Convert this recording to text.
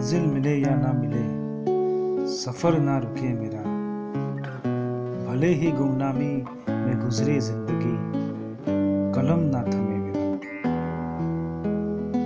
मंजिल मिले या ना मिले, सफ़र ना रुके मेरा। भले ही गुमनामी में गुजरे ज़िंदगी, कलम ना थमे।